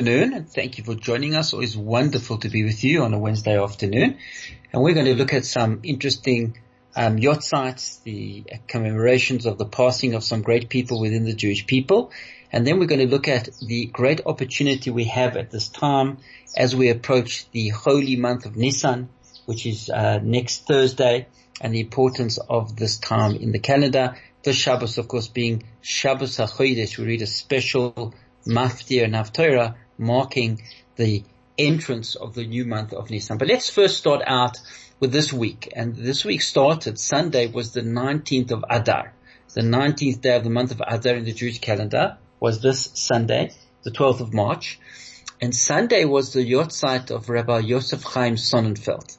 Afternoon and thank you for joining us. Always wonderful to be with you on a Wednesday afternoon. And we're going to look at some interesting um, yahrzeits, the commemorations of the passing of some great people within the Jewish people. And then we're going to look at the great opportunity we have at this time as we approach the holy month of Nisan, which is uh, next Thursday, and the importance of this time in the calendar. The Shabbos, of course, being Shabbos HaChodesh, we read a special Maftir and Haftorah marking the entrance of the new month of Nisan. But let's first start out with this week. And this week started, Sunday was the 19th of Adar. The 19th day of the month of Adar in the Jewish calendar was this Sunday, the 12th of March. And Sunday was the yahrzeit of Rabbi Yosef Chaim Sonnenfeld.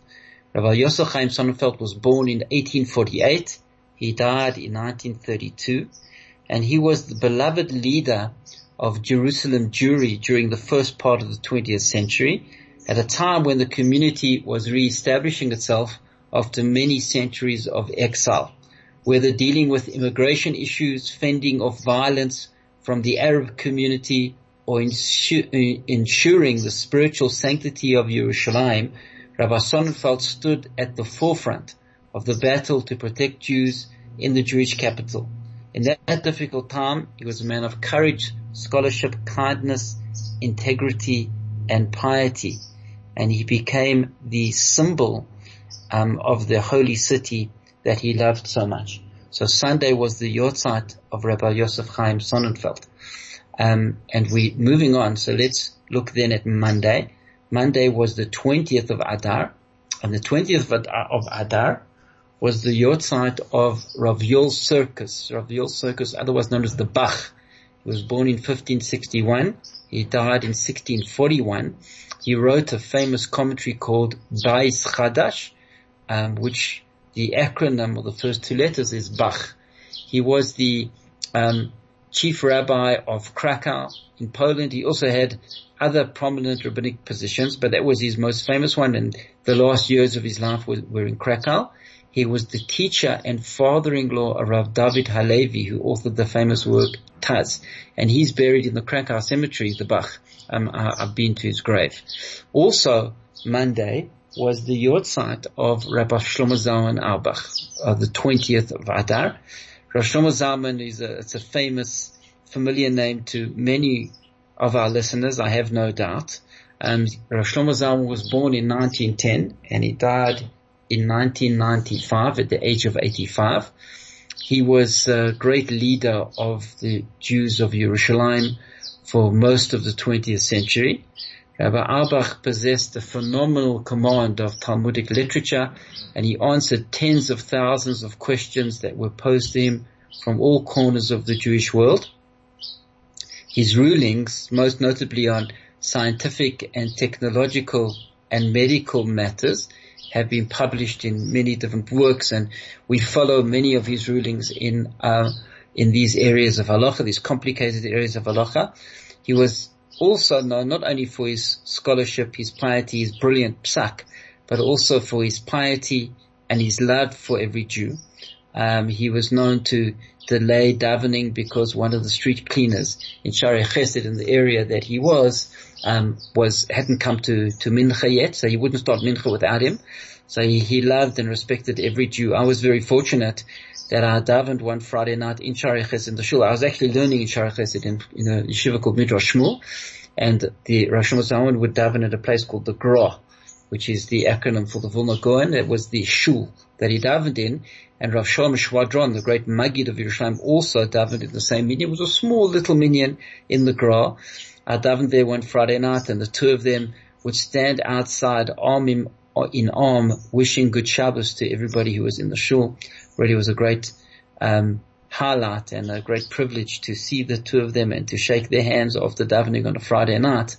Rabbi Yosef Chaim Sonnenfeld was born in 1848. He died in 1932. And he was the beloved leader of Jerusalem Jewry during the first part of the 20th century, at a time when the community was re-establishing itself after many centuries of exile, whether dealing with immigration issues, fending off violence from the Arab community, or ensuring the spiritual sanctity of Jerusalem, Rabbi Sonnenfeld stood at the forefront of the battle to protect Jews in the Jewish capital. In that difficult time, he was a man of courage, scholarship, kindness, integrity, and piety. And he became the symbol um, of the holy city that he loved so much. So Sunday was the yahrzeit of Rabbi Yosef Chaim Sonnenfeld. Um, and we moving on. So let's look then at Monday. Monday was the 20th of Adar. And the 20th of Adar was the yahrzeit of Rav Yoel Sirkus. Rav Yoel Sirkus, otherwise known as the Bach. He was born in 1561. He died in 1641. He wrote a famous commentary called Bais Chadash, um, which the acronym or the first two letters is Bach. He was the um, chief rabbi of Krakow in Poland. He also had other prominent rabbinic positions, but that was his most famous one. And the last years of his life were, were in Krakow. He was the teacher and father-in-law of Rav David Halevi, who authored the famous work Taz. And he's buried in the Krakow cemetery, the Bach. Um, I, have been to his grave. Also, Monday was the yahrzeit of Rabbi Shlomo Zalman Auerbach, uh, the 20th of Adar. Rabbi Shlomo Zalman is a, it's a famous, familiar name to many of our listeners, I have no doubt. Um, Rabbi Shlomo Zalman was born in 1910 and he died in 1995 at the age of 85. He was a great leader of the Jews of Jerusalem for most of the 20th century. Rabbi Auerbach possessed a phenomenal command of Talmudic literature and he answered tens of thousands of questions that were posed to him from all corners of the Jewish world. His rulings, most notably on scientific and technological and medical matters, have been published in many different works and we follow many of his rulings in, uh, in these areas of halacha, these complicated areas of halacha. He was also known not only for his scholarship, his piety, his brilliant psak, but also for his piety and his love for every Jew. Um, he was known to delay davening because one of the street cleaners in Shaarei Chesed in the area that he was um, was hadn't come to to mincha yet, so he wouldn't start mincha without him. So he, he loved and respected every Jew. I was very fortunate that I davened one Friday night in Chesed in the shul. I was actually learning in Chesed in, in a yeshiva called Midrash Shmuel, and the Rosh Hashanah would daven at a place called the Gra, which is the acronym for the Vilna Gaon. It was the shul that he davened in, and Rav Shalom Schwadron, the great Maggid of Yerushalayim, also davened in the same minyan. It was a small little minyan in the Gra. I davened there one Friday night and the two of them would stand outside arm in, in arm wishing good Shabbos to everybody who was in the shul. Really was a great, um, highlight and a great privilege to see the two of them and to shake their hands after davening on a Friday night.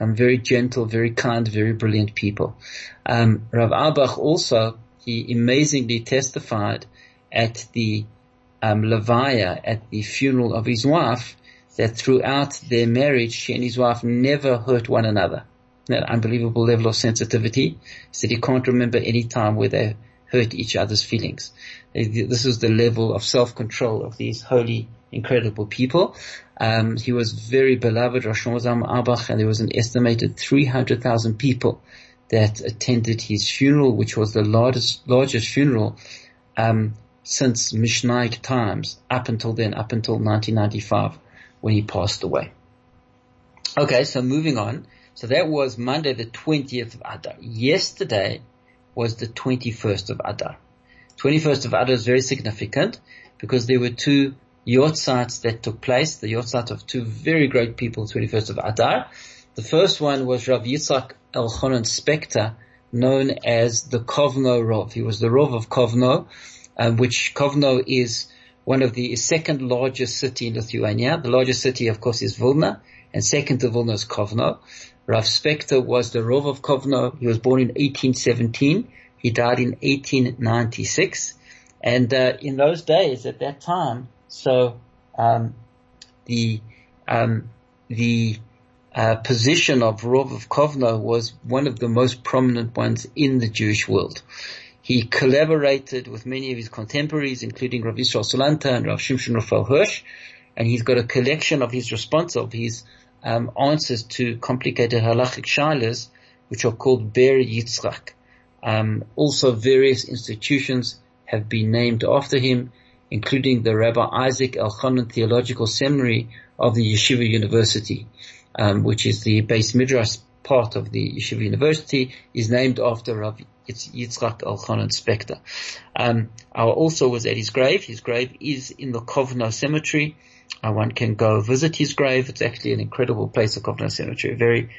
Um, very gentle, very kind, very brilliant people. Um, Rav Auerbach also, he amazingly testified at the um, Levaya, at the funeral of his wife, that throughout their marriage, she and his wife never hurt one another. That unbelievable level of sensitivity. He said he can't remember any time where they hurt each other's feelings. This is the level of self-control of these holy, incredible people. Um, he was very beloved, Rosh Auerbach, and there was an estimated 300,000 people that attended his funeral, which was the largest, largest funeral um, since Mishnaic times, up until then, up until 1995, when he passed away. Okay, so moving on. So that was Monday the 20th of Adar. Yesterday was the 21st of Adar. 21st of Adar is very significant because there were two yahrzeits that took place, the yahrzeit of two very great people, 21st of Adar. The first one was Rav Yitzhak Elchanan Spector, known as the Kovno Rov. He was the Rov of Kovno, um, which Kovno is one of the second largest city in Lithuania. The largest city, of course, is Vilna, and second to Vilna is Kovno. Rav Spector was the Rov of Kovno. He was born in 1817. He died in 1896. And uh, in those days, at that time, so um, the um, the uh, position of Rov of Kovno was one of the most prominent ones in the Jewish world. He collaborated with many of his contemporaries, including Rav Yisrael Salanter and Rav Shimshon Raphael Hirsch, and he's got a collection of his response of his um, answers to complicated halachic shilas, which are called Be'er Yitzchak. Um, also, various institutions have been named after him, including the Rabbi Isaac Elchanan Theological Seminary of the Yeshiva University, um, which is the beis midrash part of the Yeshiva University, is named after Rabbi Yitzchak Elchanan Spector. Um, I also was at his grave. His grave is in the Kovno Cemetery. Uh, one can go visit his grave. It's actually an incredible place, the Kovno Cemetery, a very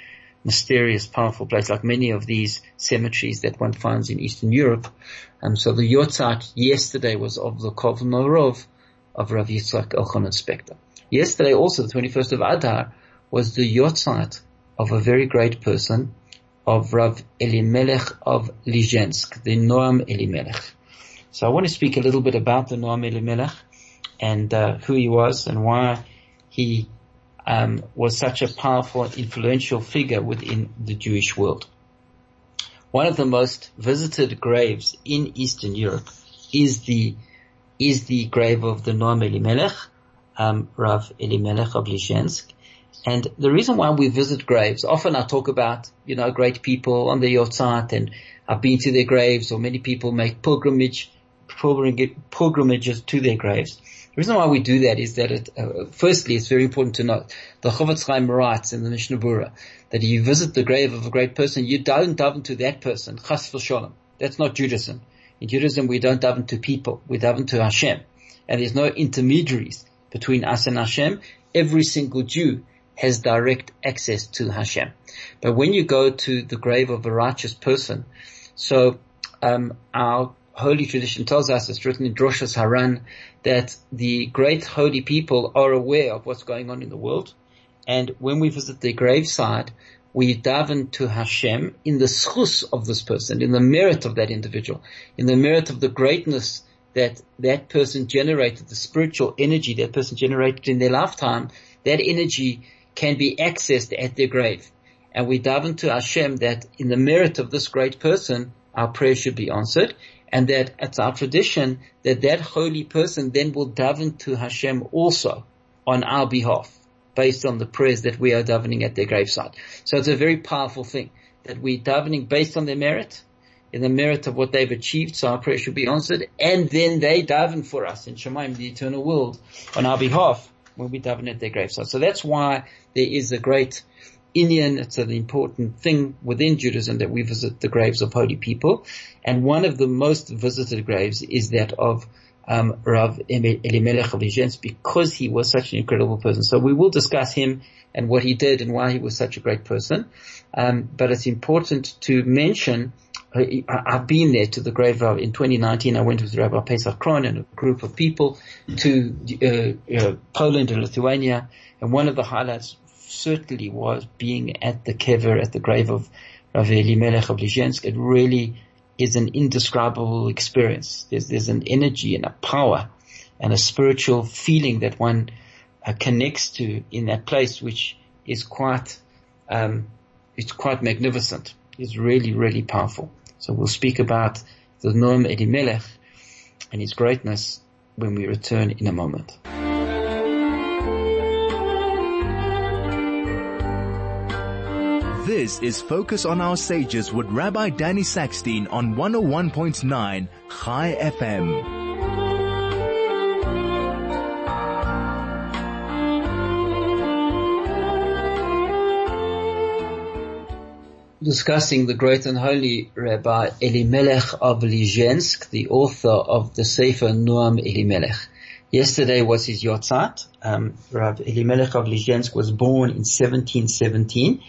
mysterious, powerful place, like many of these cemeteries that one finds in Eastern Europe. Um, so the yahrzeit yesterday was of the Kovno Rov of Rav Yitzchak Elchanan Spector. Yesterday, also the 21st of Adar, was the yahrzeit of a very great person, of Rav Elimelech of Lizhensk, the Noam Elimelech. So I want to speak a little bit about the Noam Elimelech and uh, who he was and why he um, was such a powerful, influential figure within the Jewish world. One of the most visited graves in Eastern Europe is the is the grave of the Noam Elimelech, um, Rav Elimelech of Lizhensk. And the reason why we visit graves, often I talk about, you know, great people on the yahrzeit and I've been to their graves or many people make pilgrimage, pilgrimages to their graves. The reason why we do that is that it, uh, firstly, it's very important to note the Chofetz Chaim writes in the Mishnah Berurah that you visit the grave of a great person, you don't daven to that person. Chas v'sholem. That's not Judaism. In Judaism, we don't daven to people. We daven to Hashem. And there's no intermediaries between us and Hashem. Every single Jew has direct access to Hashem. But when you go to the grave of a righteous person, so um, our holy tradition tells us, it's written in Droshas Haran, that the great holy people are aware of what's going on in the world. And when we visit their graveside, we daven to Hashem in the schus of this person, in the merit of that individual, in the merit of the greatness that that person generated, the spiritual energy that person generated in their lifetime, that energy can be accessed at their grave. And we daven to Hashem that in the merit of this great person, our prayer should be answered and that it's our tradition that that holy person then will daven to Hashem also on our behalf based on the prayers that we are davening at their graveside. So it's a very powerful thing that we're davening based on their merit, in the merit of what they've achieved, so our prayer should be answered, and then they daven for us in Shemaim, the eternal world, on our behalf when we daven at their graveside. So that's why there is a great inyan. It's an important thing within Judaism that we visit the graves of holy people. And one of the most visited graves is that of um, Rav Elimelech of Lizhensk because he was such an incredible person. So we will discuss him and what he did and why he was such a great person. Um, but it's important to mention I, have been there to the grave of, in 2019 I went with Rabbi Pesach Krohn and a group of people to uh, uh, Poland and Lithuania and one of the highlights certainly was being at the kever, at the grave of Rav Elimelech of Lizhensk. It really is an indescribable experience. There's, there's an energy and a power and a spiritual feeling that one uh, connects to in that place, which is quite, um, it's quite magnificent. It's really, really powerful. So we'll speak about the Noam Elimelech and his greatness when we return in a moment. This is Focus on Our Sages with Rabbi Danny Sackstein on 101.9 High FM. discussing the great and holy Rabbi Elimelech of Lizhensk, the author of the Sefer Noam Elimelech. Yesterday was his yahrzeit. Um, Rabbi Elimelech of Lizhensk was born in 1717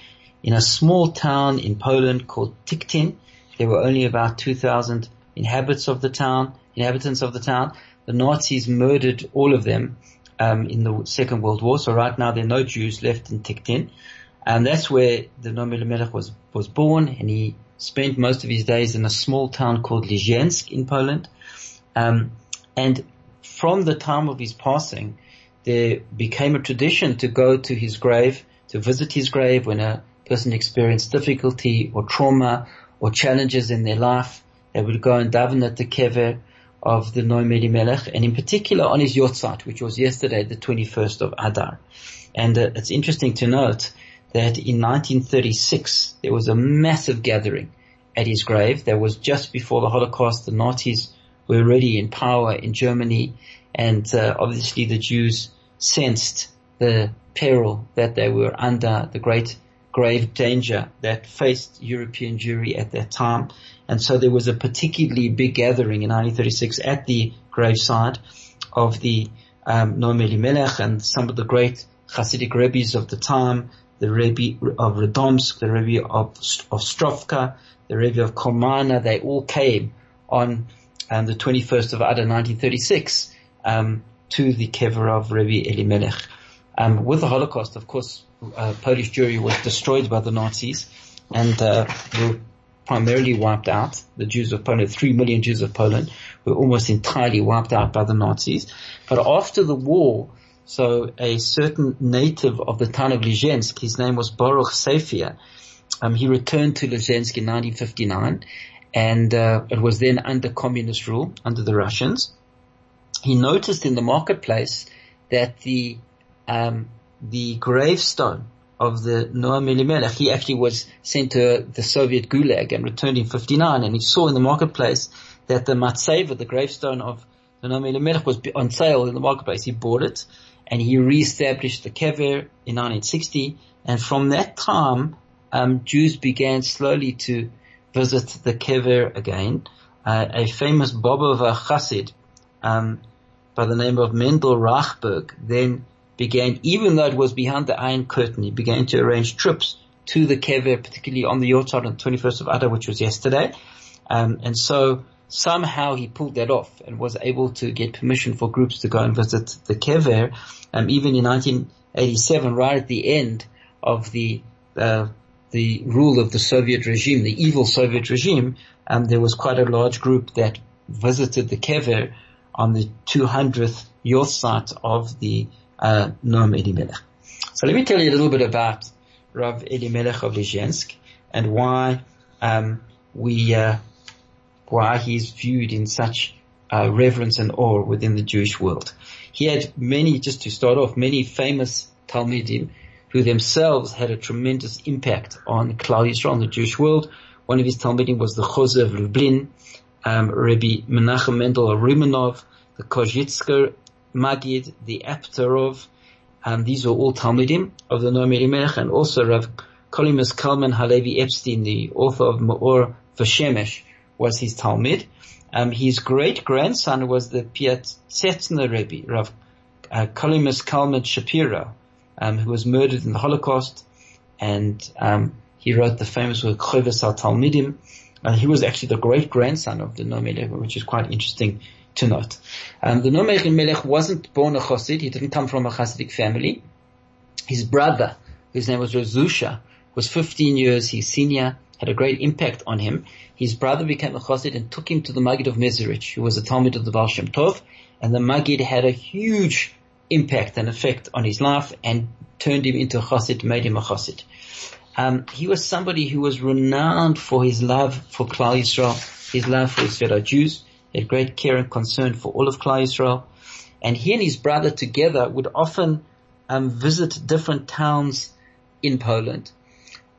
in a small town in Poland called Tiktin. There were only about 2,000 inhabitants of the town. Inhabitants of the town. The Nazis murdered all of them um, in the Second World War. So right now there are no Jews left in Tiktin. And that's where the Noam Elimelech was, was born and he spent most of his days in a small town called Lizhensk in Poland. Um, and from the time of his passing, there became a tradition to go to his grave, to visit his grave when a person experienced difficulty or trauma or challenges in their life. They would go and daven at the kever of the Noam Elimelech and in particular on his yahrzeit, which was yesterday, the 21st of Adar. And uh, it's interesting to note that in 1936 there was a massive gathering at his grave. That was just before the Holocaust. The Nazis were already in power in Germany, and uh, obviously the Jews sensed the peril that they were under, the great grave danger that faced European Jewry at that time. And so there was a particularly big gathering in 1936 at the graveside of the um, Noam Elimelech and some of the great Hasidic rabbis of the time, the Rebbe of Radomsk, the Rebbe of, of Strovka, the Rebbe of Kolmana, they all came on um, the 21st of Adar 1936 um, to the kever of Rebbe Elimelech. Um, with the Holocaust, of course, uh, Polish Jewry was destroyed by the Nazis and uh, were primarily wiped out. The Jews of Poland, three million Jews of Poland, were almost entirely wiped out by the Nazis. But after the war, so a certain native of the town of Lizhensk, his name was Baruch Safia, um, he returned to Lizhensk in 1959 and uh, it was then under communist rule, under the Russians. He noticed in the marketplace that the um, the gravestone of the Noam Elimelech, he actually was sent to the Soviet Gulag and returned in 59 and he saw in the marketplace that the Matseva, the gravestone of the Noam Elimelech was on sale in the marketplace. He bought it and he reestablished the kever in 1960. And from that time, um, Jews began slowly to visit the kever again. Uh, a famous Bobova Chassid um, by the name of Mendel Rachberg then began, even though it was behind the Iron Curtain, he began to arrange trips to the kever, particularly on the yahrzeit on the 21st of Adar, which was yesterday. Um, and so somehow he pulled that off and was able to get permission for groups to go and visit the kever um, even in 1987, right at the end of the uh, the rule of the Soviet regime, the evil Soviet regime, um, there was quite a large group that visited the kever on the 200th yahrzeit of the uh, Noam Elimelech. So let me tell you a little bit about Rav Elimelech of Lizhensk and why um, we uh, why he's viewed in such uh, reverence and awe within the Jewish world. He had many, just to start off, many famous Talmidim who themselves had a tremendous impact on Klal Yisrael, on the Jewish world. One of his Talmidim was the Chozeh of Lublin, um, Rabbi Menachem Mendel Rimanov, the Kozitzker Magid, the Aptarov. and these were all Talmidim of the Noam Elimelech, and also Rav Kalonymus Kalman Halevi Epstein, the author of Ma'or Vashemesh, was his Talmid. Um, his great grandson was the Piasetzner Rebbe, Rav uh, Kalonymus Kalman Shapiro, um, who was murdered in the Holocaust, and um, he wrote the famous work Chovas HaTalmidim. Uh, he was actually the great grandson of the Noam Elimelech, which is quite interesting to note. Um, the Noam Melech wasn't born a Chassid. He didn't come from a Chassidic family. His brother, whose name was Razusha, was 15 years his senior, had a great impact on him. His brother became a Chassid and took him to the Maggid of Mezerich, who was a Talmid of the Baal Shem Tov, and the Maggid had a huge impact and effect on his life and turned him into a Chassid, made him a Chassid. Um, he was somebody who was renowned for his love for Klal Yisrael, his love for his fellow Jews. Had great care and concern for all of Klal Yisrael. And he and his brother together would often um, visit different towns in Poland.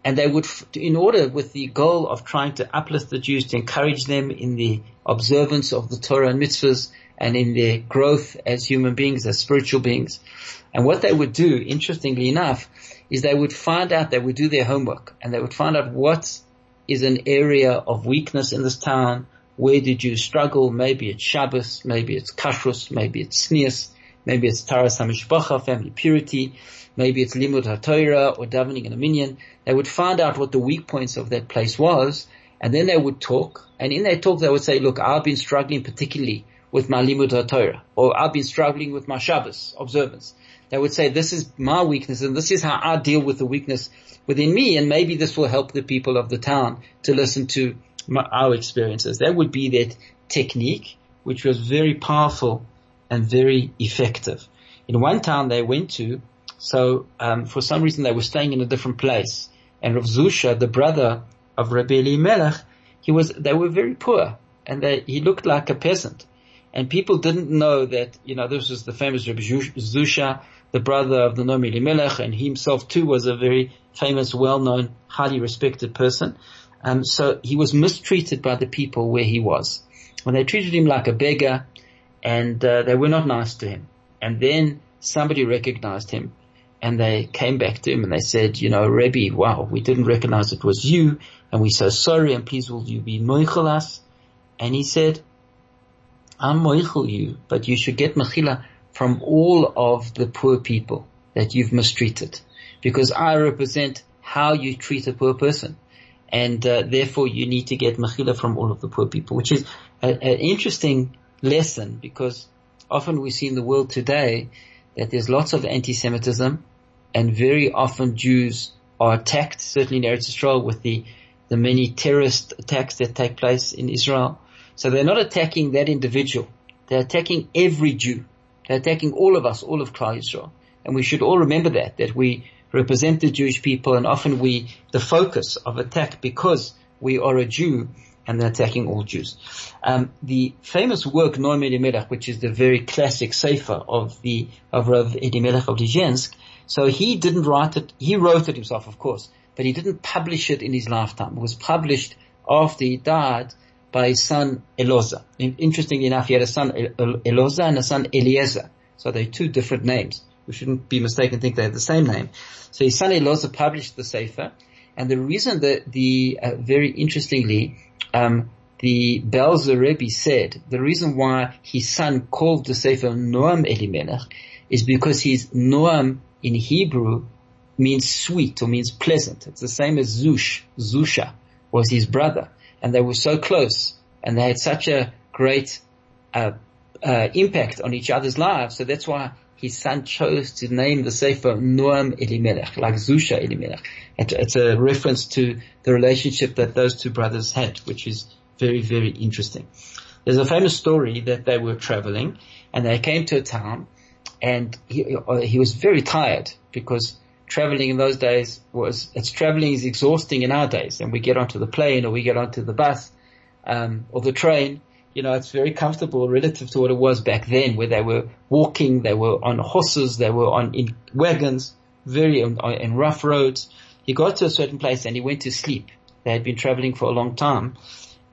And they would, in order with the goal of trying to uplift the Jews, to encourage them in the observance of the Torah and mitzvahs and in their growth as human beings, as spiritual beings. And what they would do, interestingly enough, is they would find out, they would do their homework and they would find out what is an area of weakness in this town. Where did you struggle? Maybe it's Shabbos, maybe it's Kashrus, maybe it's Sneas, maybe it's Taras HaMishpacha, family purity, maybe it's Limud HaTorah or davening in a minyan. They would find out what the weak points of that place was and then they would talk and in their talk they would say, look, I've been struggling particularly with my Limud HaTorah or I've been struggling with my Shabbos observance. They would say, this is my weakness and this is how I deal with the weakness within me and maybe this will help the people of the town to listen to my, our experiences. That would be that technique, which was very powerful and very effective. In one town they went to, so um, for some reason they were staying in a different place, and Rav Zusha, the brother of Rabbi Elimelech, he was they were very poor, and they, he looked like a peasant, and people didn't know that you know this was the famous Rabbi Zusha, the brother of the Noam Elimelech, and he himself too was a very famous, well-known, highly respected person. Um, so he was mistreated by the people where he was. When they treated him like a beggar, and uh, they were not nice to him. And then somebody recognized him and they came back to him and they said, you know, Rebbe, wow, we didn't recognize it was you and we're so sorry and please will you be moichel us? And he said, I'm moichel you, but you should get mechila from all of the poor people that you've mistreated because I represent how you treat a poor person. And uh, therefore you need to get mechila from all of the poor people, which is an interesting lesson because often we see in the world today that there's lots of anti-Semitism and very often Jews are attacked, certainly in Eretz Israel with the, the many terrorist attacks that take place in Israel. So they're not attacking that individual. They're attacking every Jew. They're attacking all of us, all of Klal Israel. And we should all remember that, that we represent the Jewish people and often we, the focus of attack because we are a Jew and they're attacking all Jews. Um, the famous work Noam Elimelech, which is the very classic sefer of the of Rav Elimelech of Lizhensk, so he didn't write it. He wrote it himself, of course, but he didn't publish it in his lifetime. It was published after he died by his son Eloza. Interestingly enough, he had a son Eloza and a son Eliezer. So they're two different names. We shouldn't be mistaken think they have the same name. So his son Eloza published the sefer. And the reason that the, uh, very interestingly, um, the Belzer Rebbe said the reason why his son called the Sefer Noam Elimelech is because his Noam in Hebrew means sweet or means pleasant. It's the same as Zush. Zusha was his brother, and they were so close, and they had such a great uh, uh, impact on each other's lives. So that's why his son chose to name the Sefer Noam Elimelech, like Zusha Elimelech. It's a reference to the relationship that those two brothers had, which is very, very interesting. There's a famous story that they were traveling and they came to a town and he, he was very tired because traveling in those days was, it's traveling is exhausting in our days and we get onto the plane or we get onto the bus, um, or the train you know, it's very comfortable relative to what it was back then where they were walking, they were on horses, they were on, in wagons, very on, on, in rough roads. He got to a certain place and he went to sleep. They had been traveling for a long time.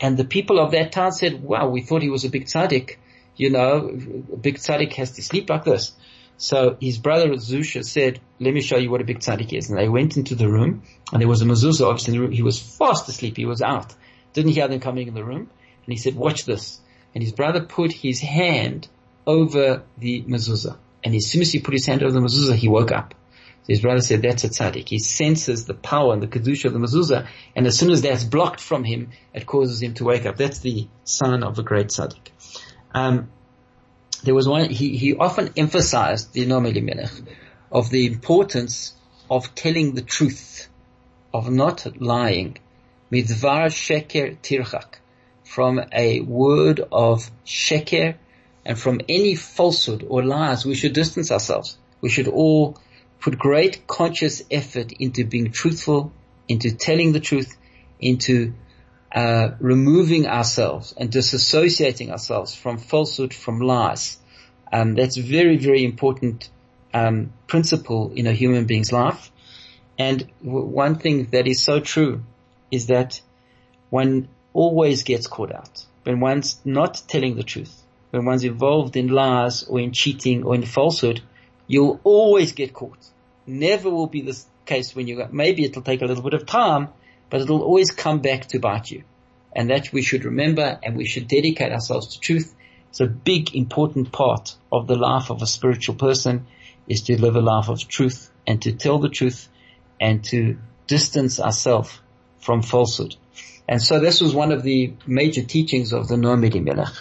And the people of that town said, wow, we thought he was a big tzaddik. You know, a big tzaddik has to sleep like this. So his brother Zusha said, let me show you what a big tzaddik is. And they went into the room and there was a mezuzah obviously in the room. He was fast asleep. He was out. Didn't hear them coming in the room. And he said, watch this. And his brother put his hand over the mezuzah. And as soon as he put his hand over the mezuzah, he woke up. So His brother said, that's a tzaddik. He senses the power and the kedusha of the mezuzah, and as soon as that's blocked from him, it causes him to wake up. That's the sign of a great tzaddik. Um, there was one, he, he often emphasized, the Noam Elimelech, of the importance of telling the truth, of not lying. Midvar sheker tirchak. From a word of sheker and from any falsehood or lies, we should distance ourselves. We should all put great conscious effort into being truthful, into telling the truth, into uh, removing ourselves and disassociating ourselves from falsehood, from lies. Um, that's very, very important um, principle in a human being's life. And w- one thing that is so true is that one always gets caught out when one's not telling the truth, when one's involved in lies or in cheating or in falsehood. You'll always get caught. Never will be the case when you maybe it'll take a little bit of time, but it'll always come back to bite you. And that we should remember and we should dedicate ourselves to truth. It's a big important part of the life of a spiritual person is to live a life of truth and to tell the truth and to distance ourselves from falsehood. And so this was one of the major teachings of the Noam Elimelech.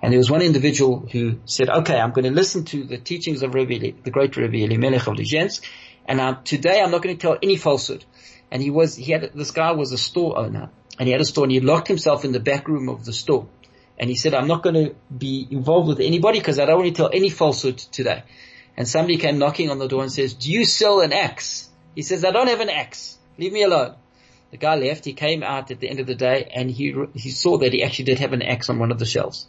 And there was one individual who said, okay, I'm going to listen to the teachings of Rabbi, the great Rabbi Elimelech of Lizhensk, and um, today I'm not going to tell any falsehood. And he was, he had, this guy was a store owner, and he had a store, and he locked himself in the back room of the store. And he said, I'm not going to be involved with anybody because I don't want to tell any falsehood today. And somebody came knocking on the door and says, do you sell an axe? He says, I don't have an axe. Leave me alone. The guy left. He came out at the end of the day and he, he saw that he actually did have an axe on one of the shelves.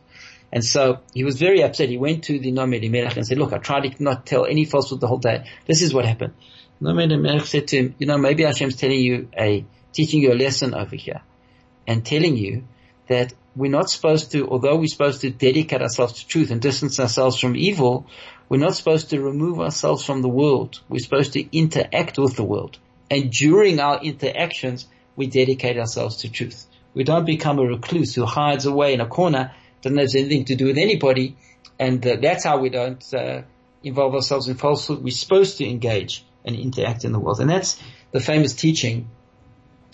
And so he was very upset. He went to the Noam Elimelech and said, look, I tried to not tell any falsehood the whole day. This is what happened. Noam Elimelech said to him, you know, maybe Hashem's telling you a, teaching you a lesson over here and telling you that we're not supposed to, although we're supposed to dedicate ourselves to truth and distance ourselves from evil, we're not supposed to remove ourselves from the world. We're supposed to interact with the world. And during our interactions, we dedicate ourselves to truth. We don't become a recluse who hides away in a corner, doesn't have anything to do with anybody, and uh, that's how we don't uh, involve ourselves in falsehood. We're supposed to engage and interact in the world. And that's the famous teaching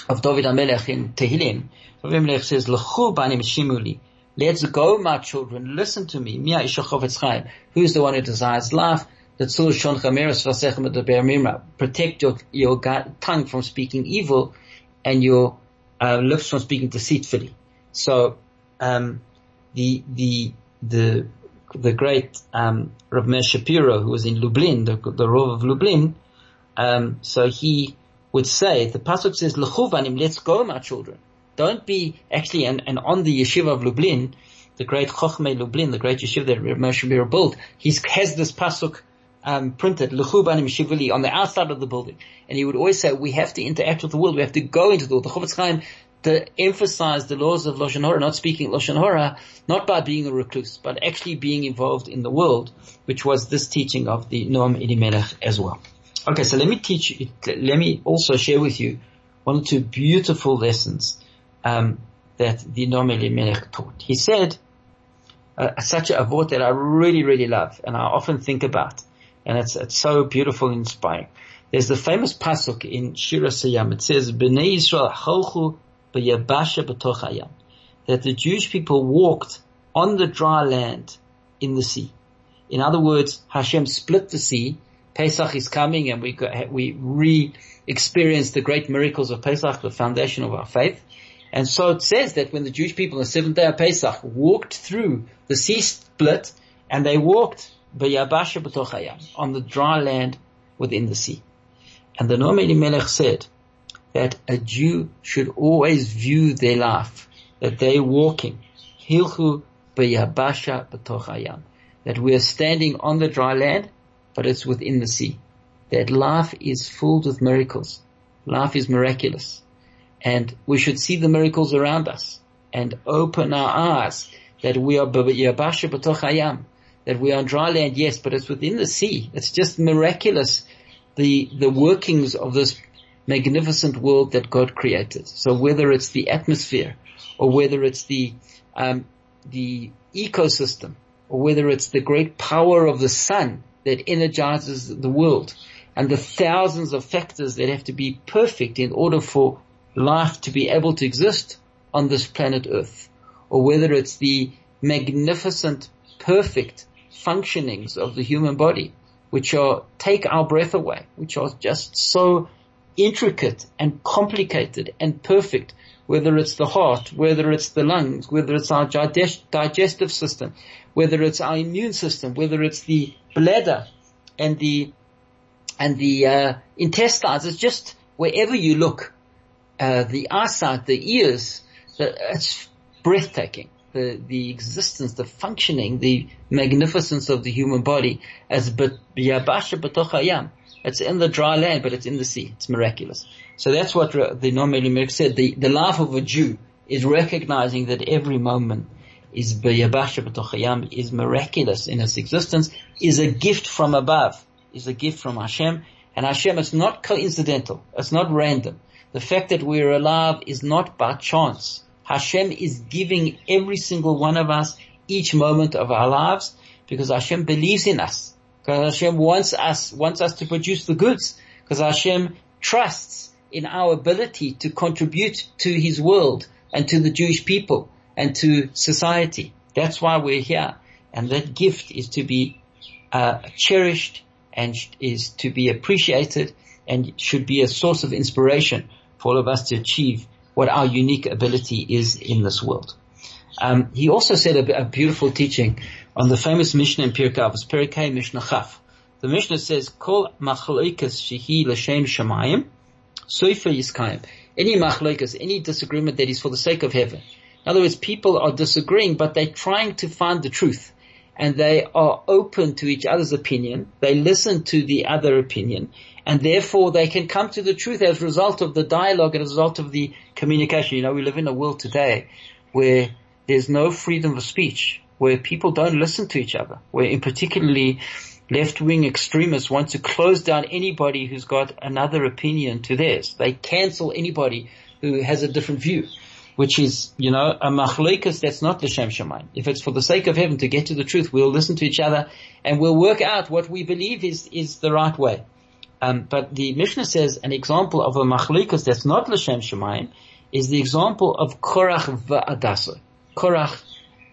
of David HaMelech in Tehillim. David HaMelech says, L'chu banim shimuli. Let's go, my children. Listen to me. Mia Who's the one who desires life? Protect your, your tongue from speaking evil and your uh, lips from speaking deceitfully. So, um, the, the, the, the great, um, Meir Shapiro, who was in Lublin, the, the of Lublin, um, so he would say, the Pasuk says, let's go, my children. Don't be, actually, and, and on the yeshiva of Lublin, the great Chochmei Lublin, the great yeshiva that Rav Meir Shapiro built, he has this Pasuk um, printed, L'chubanim Shivuli, on the outside of the building. And he would always say, we have to interact with the world, we have to go into the world. The Chofetz Chaim to emphasize the laws of Lashon Hora, not speaking Lashon Hora, not by being a recluse, but actually being involved in the world, which was this teaching of the Noam Elimelech as well. Okay, so let me teach you, let me also share with you one or two beautiful lessons um, that the Noam Elimelech taught. He said, uh, such a avot that I really, really love and I often think about and it's, it's so beautiful and inspiring. There's the famous pasuk in Shiras HaYam. It says, "Bnei Yisrael halchu b'yabasha b'toch hayam," that the Jewish people walked on the dry land in the sea. In other words, Hashem split the sea. Pesach is coming, and we we re-experience the great miracles of Pesach, the foundation of our faith. And so it says that when the Jewish people on the seventh day of Pesach walked through the sea split, and they walked on the dry land within the sea. And the Noam Elimelech said that a Jew should always view their life, that they're walking, hilchu b'yabasha b'toch that we are standing on the dry land, but it's within the sea. That life is filled with miracles. Life is miraculous. And we should see the miracles around us and open our eyes that we are b'yabasha b'toch that we are on dry land, yes, but it's within the sea. It's just miraculous, the, the workings of this magnificent world that God created. So whether it's the atmosphere, or whether it's the, um, the ecosystem, or whether it's the great power of the sun that energizes the world, and the thousands of factors that have to be perfect in order for life to be able to exist on this planet earth, or whether it's the magnificent, perfect functionings of the human body, which are, take our breath away, which are just so intricate and complicated and perfect, whether it's the heart, whether it's the lungs, whether it's our digestive system, whether it's our immune system, whether it's the bladder and the, and the, uh, intestines. It's just wherever you look, uh, the eyesight, the ears, it's breathtaking. The, the existence, the functioning, the magnificence of the human body as yabasha b'toch It's in the dry land, but it's in the sea. It's miraculous. So that's what the Noam Elimelech said. The, the life of a Jew is recognizing that every moment is b'yabasha b'toch is miraculous in its existence, is a gift from above, is a gift from Hashem. And Hashem is not coincidental. It's not random. The fact that we're alive is not by chance. Hashem is giving every single one of us each moment of our lives because Hashem believes in us. Because Hashem wants us, wants us to produce the goods. Because Hashem trusts in our ability to contribute to His world and to the Jewish people and to society. That's why we're here. And that gift is to be uh, cherished and is to be appreciated and should be a source of inspiration for all of us to achieve what our unique ability is in this world. Um, he also said a, a, beautiful teaching on the famous Mishnah in Pirkei Avos, Pirkei Mishnah Chaf. The Mishnah says, "Kol machloikas shehi l'shem shamayim, soifer yiskayim." Any machloikas, any disagreement that is for the sake of heaven. In other words, people are disagreeing, but they're trying to find the truth and they are open to each other's opinion. They listen to the other opinion and therefore they can come to the truth as a result of the dialogue and as a result of the communication. You know, we live in a world today where there's no freedom of speech, where people don't listen to each other, where in particularly left-wing extremists want to close down anybody who's got another opinion to theirs. They cancel anybody who has a different view which is, you know, a machloikas that's not l'shem shemaim. If it's for the sake of heaven to get to the truth, we'll listen to each other and we'll work out what we believe is, is the right way. Um, but the Mishnah says an example of a machloikas that's not l'shem shemaim is the example of Korach va'adasa. Korach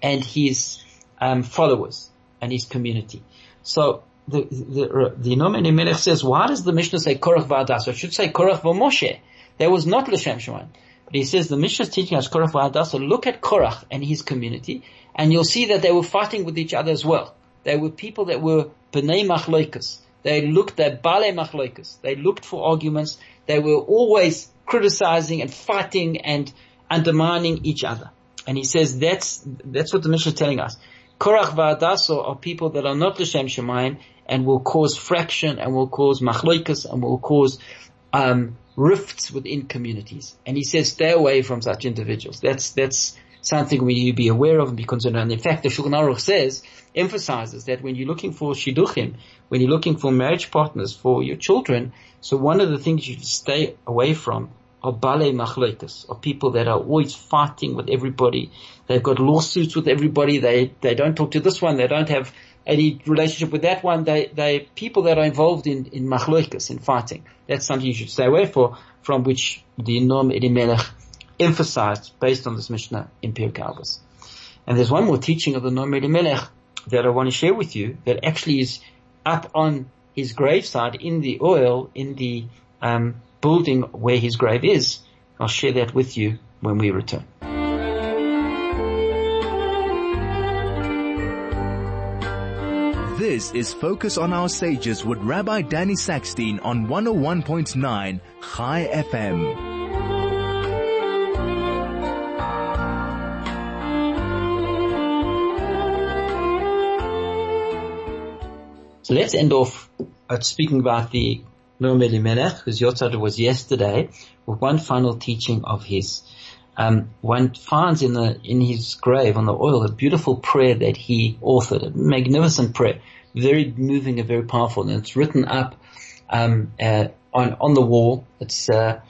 and his um, followers and his community. So the the the Melech says, why does the Mishnah say Korach va'adasa? It should say Korach v'Moshe. That was not l'shem shemaim. But he says the Mishnah is teaching us Korach v'Hadassah. Look at Korach and his community, and you'll see that they were fighting with each other as well. They were people that were b'nei machloikas. They looked at bale machloikas. They looked for arguments. They were always criticizing and fighting and undermining each other. And he says that's that's what the Mishnah is telling us. Korach v'Hadassah are people that are not l'shem shemayim and will cause fraction and will cause machloikas and will cause um, rifts within communities. And he says stay away from such individuals. That's, that's something we need to be aware of and be concerned. And in fact, the Shulchan Aruch says, emphasizes that when you're looking for shidduchim, when you're looking for marriage partners for your children, so one of the things you should stay away from are bale machloikas, are people that are always fighting with everybody. They've got lawsuits with everybody. They, they don't talk to this one. They don't have any relationship with that one. They, they people that are involved in, in machloikas, in fighting. That's something you should stay away for, from which the Noam Elimelech emphasized based on this Mishnah in Pirkei. And there's one more teaching of the Noam Elimelech that I want to share with you that actually is up on his graveside in the ohel in the um, building where his grave is. I'll share that with you when we return. This is Focus on Our Sages with Rabbi Danny Sackstein on 101.9 High FM. So let's end off uh, speaking about the Noam Elimelech, whose Yotzad was yesterday, with one final teaching of his. Um, one finds in the in his grave on the ohel a beautiful prayer that he authored, a magnificent prayer, very moving and very powerful, and it's written up um, uh, on on the wall. It's uh,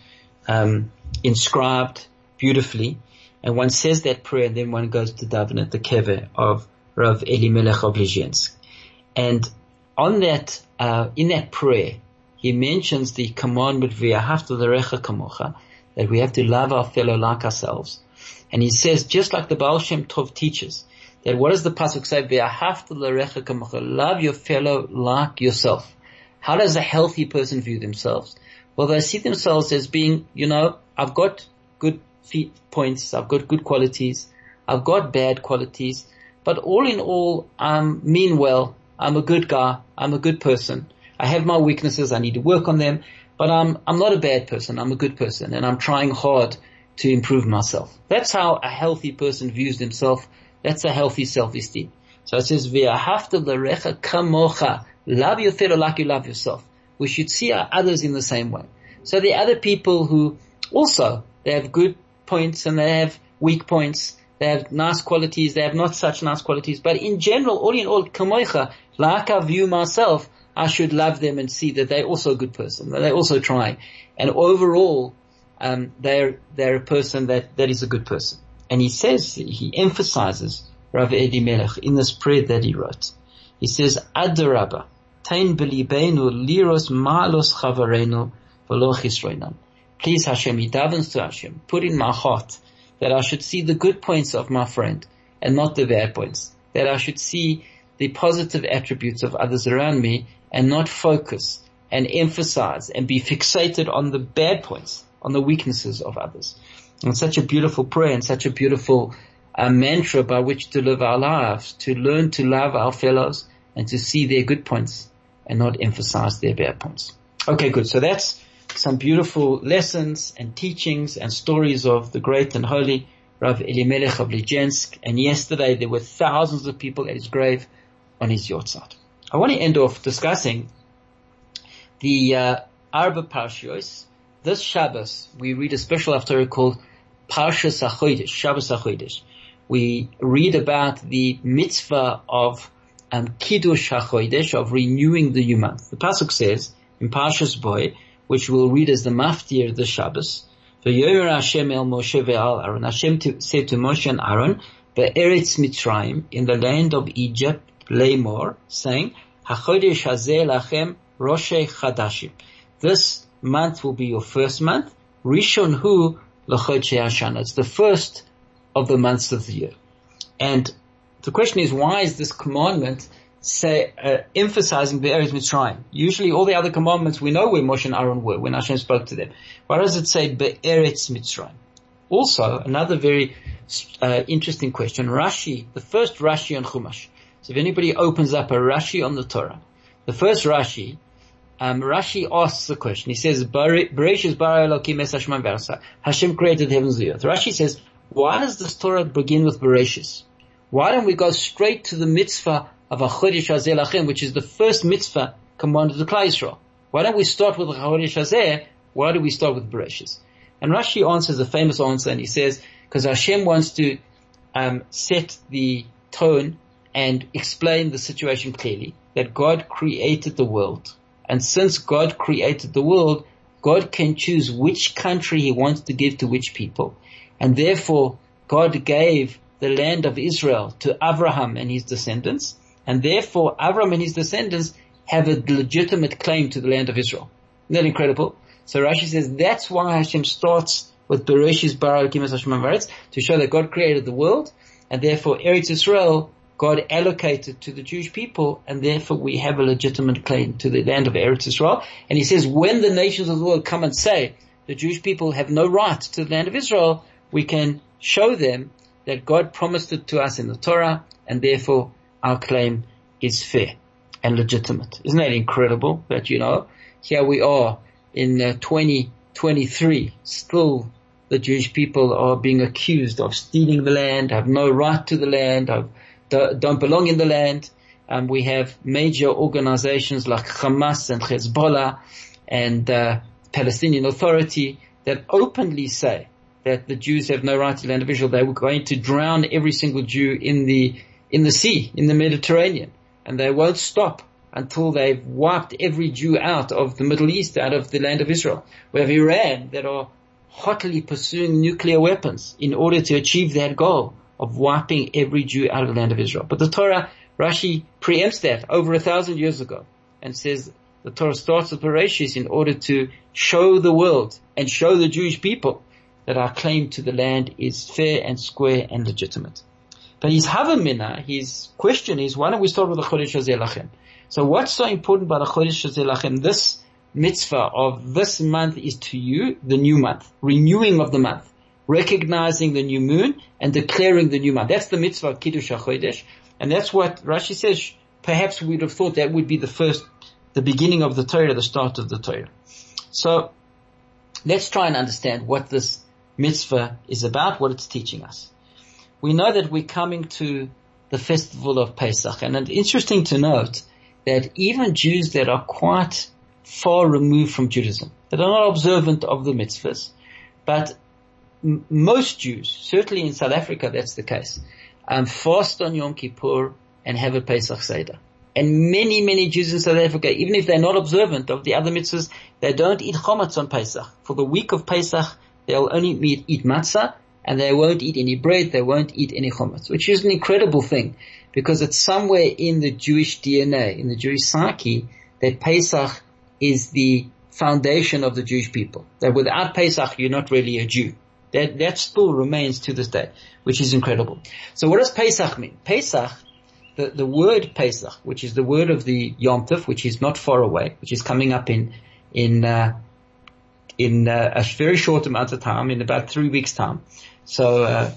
um, inscribed beautifully, and one says that prayer, and then one goes to daven at the kever of Rav Elimelech of Lizhensk, and on that uh, in that prayer, he mentions the commandment v'ahavta l'recha kamocha, that we have to love our fellow like ourselves. And he says, just like the Baal Shem Tov teaches, that what does the pasuk say? Love your fellow like yourself. How does a healthy person view themselves? Well, they see themselves as being, you know, I've got good feet points, I've got good qualities, I've got bad qualities, but all in all, I mean well, I'm a good guy, I'm a good person. I have my weaknesses, I need to work on them, but I'm, I'm not a bad person, I'm a good person, and I'm trying hard to improve myself. That's how a healthy person views themselves. That's a healthy self-esteem. So it says, "V'ahavta l'recha kamocha." Love your fellow like you love yourself. We should see our others in the same way. So the other people who also, they have good points and they have weak points. They have nice qualities. They have not such nice qualities. But in general, all in all, kamoicha, like I view myself, I should love them and see that they're also a good person. That they're also trying. And overall, um, they're, they're a person that, that is a good person. And he says, he emphasizes Rav Elimelech in this prayer that he wrote. He says, Adarabah, tain belibenu liros malos chavarenu v'lo chisroinam. Please Hashem, he davens to Hashem, put in my heart that I should see the good points of my friend and not the bad points. That I should see the positive attributes of others around me and not focus and emphasize and be fixated on the bad points, on the weaknesses of others. And such a beautiful prayer and such a beautiful uh, mantra by which to live our lives, to learn to love our fellows and to see their good points and not emphasize their bad points. Okay, good. So that's some beautiful lessons and teachings and stories of the great and holy Rav Elimelech of Lizhensk. And yesterday there were thousands of people at his grave on his yahrzeit. I want to end off discussing the uh, Arba Parshios. This Shabbos, we read a special haftarah called Parshas HaChodesh, Shabbos HaChodesh. We read about the mitzvah of um, Kiddush HaChodesh, of renewing the new. The Pasuk says in Parshas Bo, which we'll read as the Maftir the Shabbos. V'yomer Hashem el Moshe ve'al Aaron. Hashem said to Moshe and Aaron, Be'eretz Mitzrayim, in the land of Egypt, Lamor, saying, HaChodesh hazeh lachem Roshei Chadashim. This month will be your first month. Rishon Hu L'Chodshei Hashana. It's the first of the months of the year. And the question is, why is this commandment say, uh, emphasizing Be'eretz Mitzrayim. Usually all the other commandments we know where Moshe and Aaron were when Hashem spoke to them. Why does it say Be'eretz Mitzrayim? Also, another very uh, interesting question. Rashi, the first Rashi on Chumash. So if anybody opens up a Rashi on the Torah, the first Rashi, um, Rashi asks the question. He says, "Bereshis bara Elokim es Hashman Hashem created heavens and earth. Rashi says, why does this Torah begin with Bereshis? Why don't we go straight to the mitzvah of a Chodesh Hazeh which is the first mitzvah commanded to Klal Yisrael. Why don't we start with Chodesh Hazeh? Why do we start with Bereshis? And Rashi answers a famous answer and he says, because Hashem wants to um, set the tone and explain the situation clearly, that God created the world. And since God created the world, God can choose which country he wants to give to which people. And therefore, God gave the land of Israel to Abraham and his descendants and therefore Avram and his descendants have a legitimate claim to the land of Israel. Isn't that incredible? So Rashi says that's why Hashem starts with Bereshis Bara Hashem to show that God created the world, and therefore Eretz Israel God allocated to the Jewish people, and therefore we have a legitimate claim to the land of Eretz Israel. And he says, when the nations of the world come and say the Jewish people have no right to the land of Israel, we can show them that God promised it to us in the Torah, and therefore our claim is fair and legitimate. Isn't that incredible that, you know, here we are in uh, 2023, still the Jewish people are being accused of stealing the land, have no right to the land, have, don't belong in the land. Um, we have major organizations like Hamas and Hezbollah and uh, Palestinian Authority that openly say that the Jews have no right to land of Israel. They were going to drown every single Jew in the in the sea, in the Mediterranean. And they won't stop until they've wiped every Jew out of the Middle East, out of the land of Israel. We have Iran that are hotly pursuing nuclear weapons in order to achieve that goal of wiping every Jew out of the land of Israel. But the Torah, Rashi preempts that over a thousand years ago and says The Torah starts with Bereshis in order to show the world and show the Jewish people that our claim to the land is fair and square and legitimate. But his Havamina, his question is, why don't we start with the Chodesh Lachem? So what's so important about the Chodesh Lachem? This mitzvah of this month is to you the new month, renewing of the month, recognizing the new moon and declaring the new month. That's the mitzvah of Kiddush HaChodesh. And that's what Rashi says, perhaps we'd have thought that would be the first, the beginning of the Torah, the start of the Torah. So let's try and understand what this mitzvah is about, what it's teaching us. We know that we're coming to the festival of Pesach and it's interesting to note that even Jews that are quite far removed from Judaism, that are not observant of the mitzvahs, but m- most Jews, certainly in South Africa that's the case, um, fast on Yom Kippur and have a Pesach Seder. And many, many Jews in South Africa, even if they're not observant of the other mitzvahs, they don't eat chometz on Pesach. For the week of Pesach, they'll only eat, eat matzah and they won't eat any bread, they won't eat any chometz, which is an incredible thing because it's somewhere in the Jewish DNA, in the Jewish psyche, that Pesach is the foundation of the Jewish people. That without Pesach, you're not really a Jew. That, that still remains to this day, which is incredible. So what does Pesach mean? Pesach, the, the word Pesach, which is the word of the Yom Tov, which is not far away, which is coming up in, in, uh, in uh, a very short amount of time, in about three weeks time. So uh,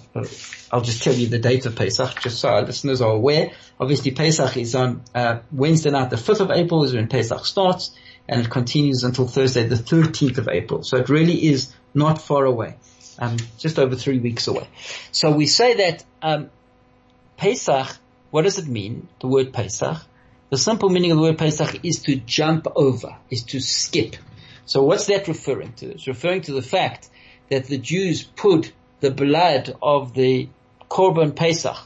I'll just tell you the date of Pesach, just so our listeners are aware. Obviously, Pesach is on uh, Wednesday night, the 5th of April is when Pesach starts, and it continues until Thursday, the 13th of April. So it really is not far away um, just over three weeks away. So we say that um, Pesach. What does it mean? The word Pesach. The simple meaning of the word Pesach is to jump over, is to skip. So what's that referring to? It's referring to the fact that the Jews put the blood of the Korban Pesach,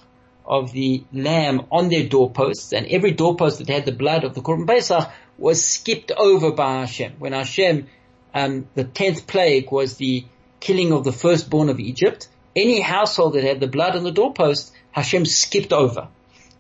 of the lamb on their doorposts, and every doorpost that had the blood of the Korban Pesach was skipped over by Hashem. When Hashem, um, the tenth plague was the killing of the firstborn of Egypt, any household that had the blood on the doorpost, Hashem skipped over.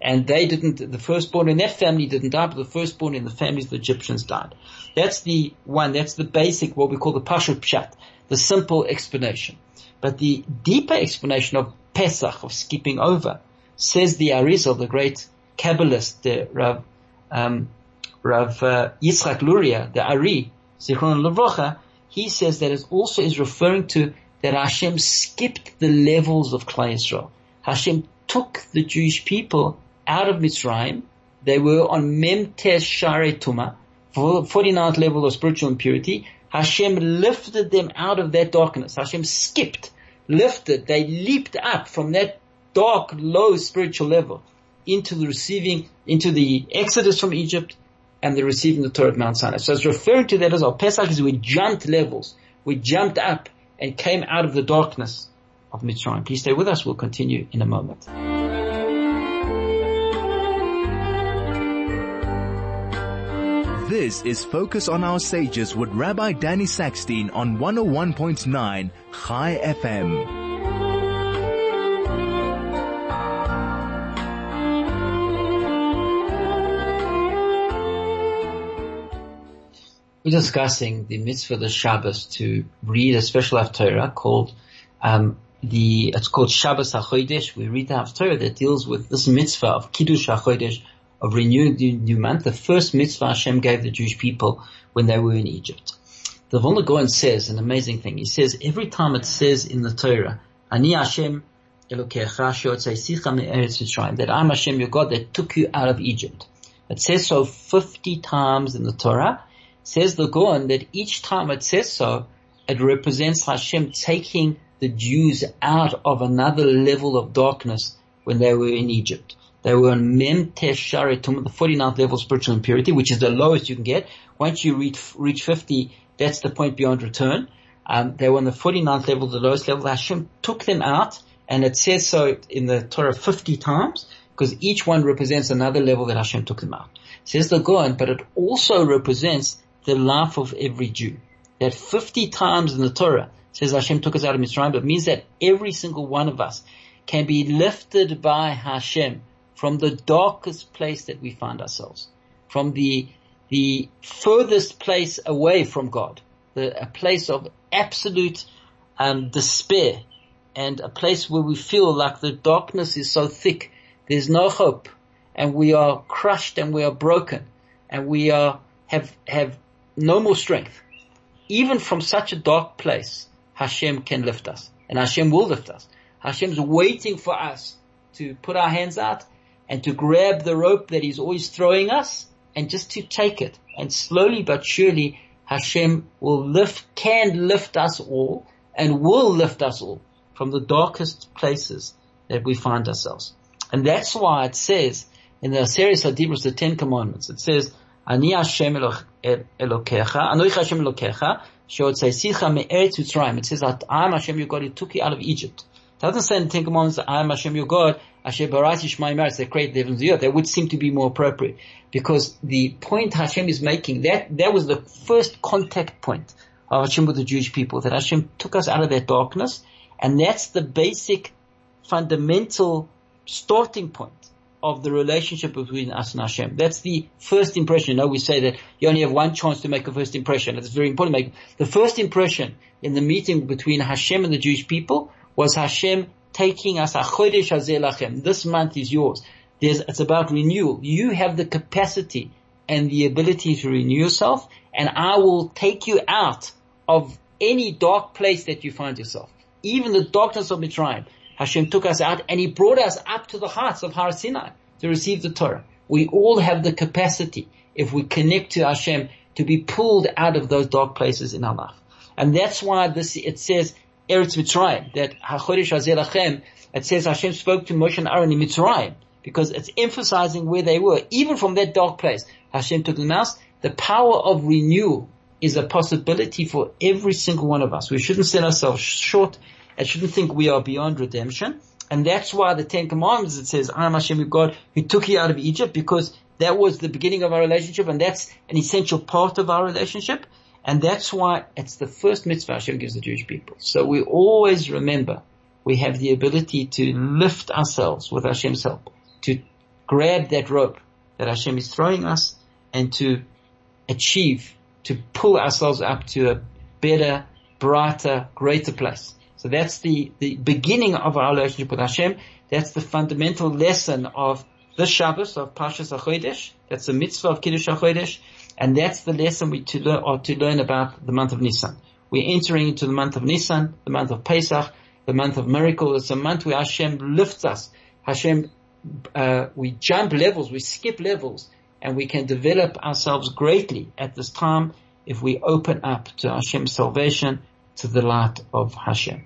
And they didn't, the firstborn in that family didn't die, but the firstborn in the families of the Egyptians died. That's the one, that's the basic, what we call the Pashut Pshat, the simple explanation. But the deeper explanation of Pesach, of skipping over, says the Arizal, the great Kabbalist, the Rav, um, Rav uh, Yitzchak Luria, the Ari, Zichron Levrocha, he says that it also is referring to that Hashem skipped the levels of Klal Yisrael. Hashem took the Jewish people out of Mitzrayim. They were on Mem Tes Share Tuma, 49th level of spiritual impurity. Hashem lifted them out of that darkness. Hashem skipped, lifted, they leaped up from that dark, low spiritual level into the receiving, into the exodus from Egypt, and they're receiving the Torah at Mount Sinai. So it's referring to that as well. Pesach is we jumped levels. We jumped up and came out of the darkness of Mitzrayim. Please stay with us. We'll continue in a moment. This is Focus on Our Sages with Rabbi Danny Sackstein on 101.9 High FM. We're discussing the mitzvah of the Shabbos to read a special Haftorah called um, the it's called Shabbos HaChodesh. We read the Haftorah that deals with this mitzvah of Kiddush HaChodesh, of renewing the new month, the first mitzvah Hashem gave the Jewish people when they were in Egypt. The Vilna says an amazing thing. He says every time it says in the Torah, Ani Hashem that I'm Hashem your God that took you out of Egypt. It says so 50 times in the Torah Says the Gaon that each time it says so, it represents Hashem taking the Jews out of another level of darkness when they were in Egypt. They were on Mem Sharetum, the 49th level of spiritual impurity, which is the lowest you can get. Once you reach, reach 50, that's the point beyond return. Um, they were on the 49th level, the lowest level. Hashem took them out, and it says so in the Torah 50 times, because each one represents another level that Hashem took them out. says the Gaon, but it also represents the life of every Jew. That 50 times in the Torah says Hashem took us out of Mitzrayim, but it means that every single one of us can be lifted by Hashem from the darkest place that we find ourselves, from the the furthest place away from God, the, a place of absolute um, despair, and a place where we feel like the darkness is so thick, there's no hope, and we are crushed and we are broken, and we are have have no more strength. Even from such a dark place, Hashem can lift us, and Hashem will lift us. Hashem's waiting for us to put our hands out and to grab the rope that He's always throwing us and just to take it. And slowly but surely Hashem will lift, can lift us all and will lift us all from the darkest places that we find ourselves. And that's why it says in the series of Dibros, the Ten Commandments, it says, Ani Hashem Elokecha, Anoich Hashem Elokecha, Sheotzaysicha me'eretz Mitzrayim. It says that I am Hashem your God who took you out of Egypt. It doesn't say in the Ten Commandments that I am Hashem your God Asher Barati Shmai Meretz, they create the heavens and the earth. That would seem to be more appropriate. Because the point Hashem is making, that, that was the first contact point of Hashem with the Jewish people, that Hashem took us out of that darkness, and that's the basic, fundamental starting point of the relationship between us and Hashem. That's the first impression. You know, we say that you only have one chance to make a first impression. It's very important to make. The first impression in the meeting between Hashem and the Jewish people was Hashem taking us, this month is yours. There's, it's about renewal. You have the capacity and the ability to renew yourself and I will take you out of any dark place that you find yourself. Even the darkness of Mitzrayim. Hashem took us out and He brought us up to the heights of Har Sinai to receive the Torah. We all have the capacity, if we connect to Hashem, to be pulled out of those dark places in our life. And that's why this, it says, Eretz Mitzrayim, that HaChodesh Hazelachem, it says Hashem spoke to Moshe and Aaron in Mitzrayim, because it's emphasizing where they were. Even from that dark place, Hashem took them out. The power of renewal is a possibility for every single one of us. We shouldn't sell ourselves short and shouldn't think we are beyond redemption. And that's why the Ten Commandments, it says, I am Hashem God who took you out of Egypt because that was the beginning of our relationship and that's an essential part of our relationship. And that's why it's the first mitzvah Hashem gives the Jewish people. So we always remember we have the ability to lift ourselves with Hashem's help, to grab that rope that Hashem is throwing us and to achieve, to pull ourselves up to a better, brighter, greater place. So that's the, the beginning of our relationship with Hashem. That's the fundamental lesson of the Shabbos of Pashas HaChodesh. That's the mitzvah of Kiddush HaChodesh. And that's the lesson we to learn, or to learn about the month of Nisan. We're entering into the month of Nisan, the month of Pesach, the month of miracle. It's a month where Hashem lifts us. Hashem, uh, we jump levels, we skip levels, and we can develop ourselves greatly at this time if we open up to Hashem's salvation, to the light of Hashem.